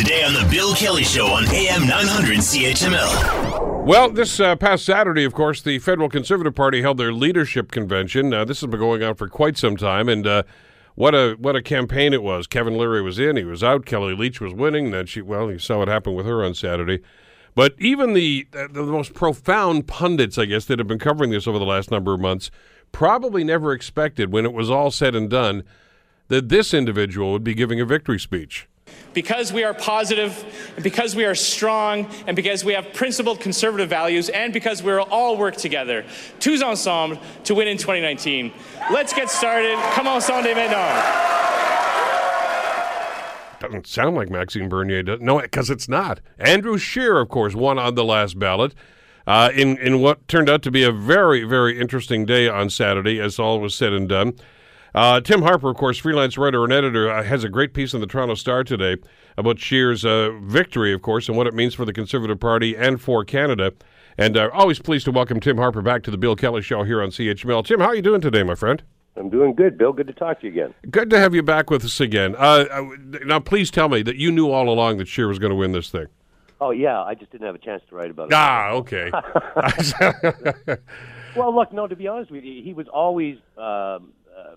Today on The Bill Kelly Show on AM 900 CHML. Well, this uh, past Saturday, of course, the Federal Conservative Party held their leadership convention. Uh, this has been going on for quite some time, and uh, what a what a campaign it was. Kevin Leary was in, he was out. Kellie Leitch was winning. Then she, well, you saw what happened with her on Saturday. But even the the most profound pundits, I guess, that have been covering this over the last number of months, probably never expected when it was all said and done that this individual would be giving a victory speech. Because we are positive, and because we are strong, and because we have principled conservative values, and because we will all work together, tous ensemble, to win in 2019. Let's get started. Come on, Sunday maintenant. Doesn't sound like Maxime Bernier. Does. No, because it's not. Andrew Scheer, of course, won on the last ballot. Uh, in in what turned out to be a very very interesting day on Saturday, as all was said and done. Uh, Tim Harper, of course, freelance writer and editor, uh, has a great piece in the Toronto Star today about Scheer's uh, victory, of course, and what it means for the Conservative Party and for Canada. And uh, always pleased to welcome Tim Harper back to the Bill Kelly Show here on CHML. Tim, how are you doing today, my friend? I'm doing good, Bill. Good to talk to you again. Good to have you back with us again. Uh, uh, now, please tell me that you knew all along that Scheer was going to win this thing. Oh yeah, I just didn't have a chance to write about it. Ah, okay. well, look, no. To be honest with you, he was always um, uh,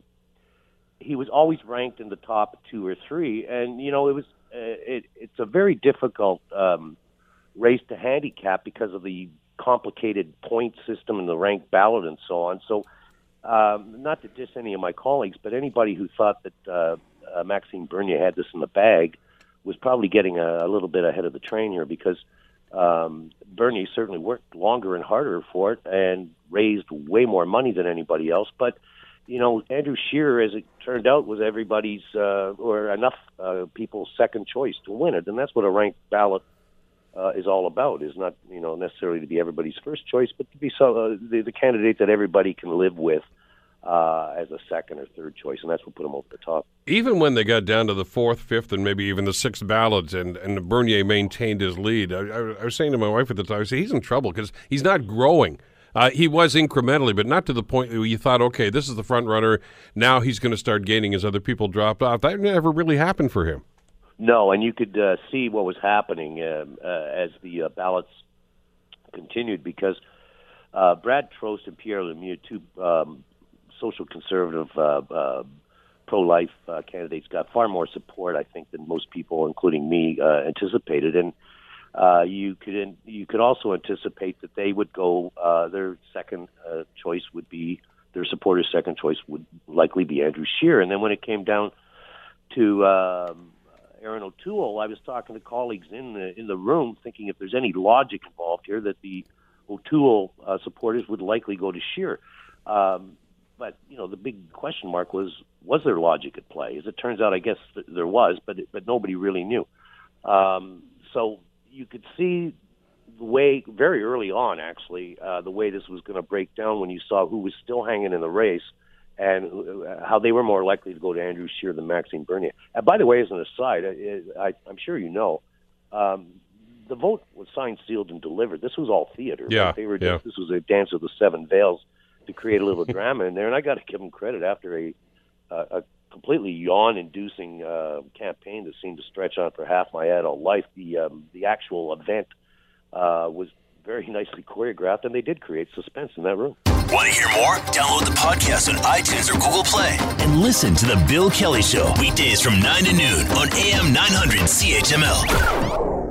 he was always ranked in the top two or three, and you know it was uh, it, it's a very difficult um, race to handicap because of the complicated point system and the ranked ballot and so on. So, um, not to diss any of my colleagues, but anybody who thought that uh, uh, Maxime Bernier had this in the bag was probably getting a, a little bit ahead of the train here because um, Bernier certainly worked longer and harder for it and raised way more money than anybody else, but you know, Andrew Scheer, as it turned out, was everybody's uh, or enough uh, people's second choice to win it, and that's what a ranked ballot uh, is all about. Is not you know necessarily to be everybody's first choice, but to be so, uh, the, the candidate that everybody can live with uh, as a second or third choice, and that's what put them over the top. Even when they got down to the fourth, fifth, and maybe even the sixth ballots, and and Bernier maintained his lead, I, I, I was saying to my wife at the time, I said he's in trouble because he's not growing. Uh, he was incrementally, but not to the point where you thought, okay, this is the front runner. Now he's going to start gaining as other people dropped off. That never really happened for him. No, and you could uh, see what was happening um, uh, as the uh, ballots continued because uh, Brad Trost and Pierre Lemieux, two um, social conservative, uh, pro-life candidates, got far more support, I think, than most people, including me, anticipated. And uh, you could you could also anticipate that they would go. Uh, their second uh, choice would be their supporters' second choice would likely be Andrew Scheer. And then when it came down to um, Erin O'Toole, I was talking to colleagues in the in the room, thinking if there's any logic involved here, that the O'Toole uh, supporters would likely go to Scheer. Um, but you know, the big question mark was was there logic at play? As it turns out, I guess th- there was, but but nobody really knew. Um, so you could see the way very early on, actually, uh, the way this was going to break down when you saw who was still hanging in the race and uh, how they were more likely to go to Andrew Scheer than Maxime Bernier. And by the way, as an aside, I, I, I'm sure you know, um, the vote was signed, sealed, and delivered. This was all theater. Yeah, right? they were yeah. Just, this was a dance of the seven veils to create a little drama in there, and I got to give them credit after a, uh, a completely yawn-inducing uh, campaign that seemed to stretch on for half my adult life. The um, the actual event uh, was very nicely choreographed, and they did create suspense in that room. Want to hear more? Download the podcast on iTunes or Google Play and listen to the Bill Kelly Show weekdays from nine to noon on AM 900 CHML.